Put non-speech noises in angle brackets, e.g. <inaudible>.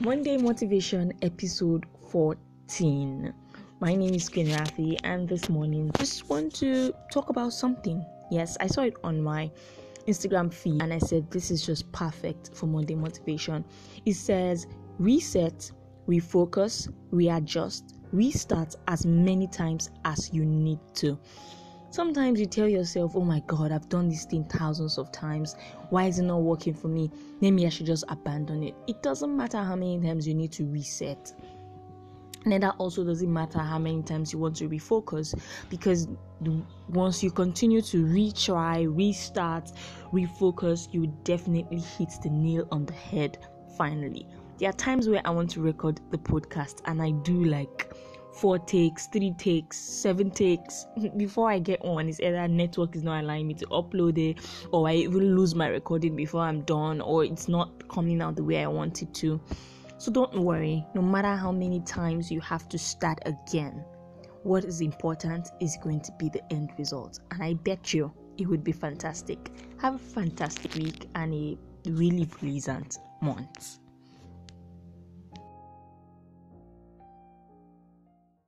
Monday Motivation episode 14. My name is Queen Rafi, and this morning just want to talk about something. Yes, I saw it on my Instagram feed and I said this is just perfect for Monday Motivation. It says reset, refocus, readjust, restart as many times as you need to. Sometimes you tell yourself, oh my god, I've done this thing thousands of times. Why is it not working for me? Maybe I should just abandon it. It doesn't matter how many times you need to reset. Neither also doesn't matter how many times you want to refocus because once you continue to retry, restart, refocus, you definitely hit the nail on the head finally. There are times where I want to record the podcast and I do like four takes, three takes, seven takes <laughs> before I get on. It's either network is not allowing me to upload it, or I even lose my recording before I'm done, or it's not coming out the way I want it to. So don't worry, no matter how many times you have to start again, what is important is going to be the end result. And I bet you it would be fantastic. Have a fantastic week and a really pleasant month.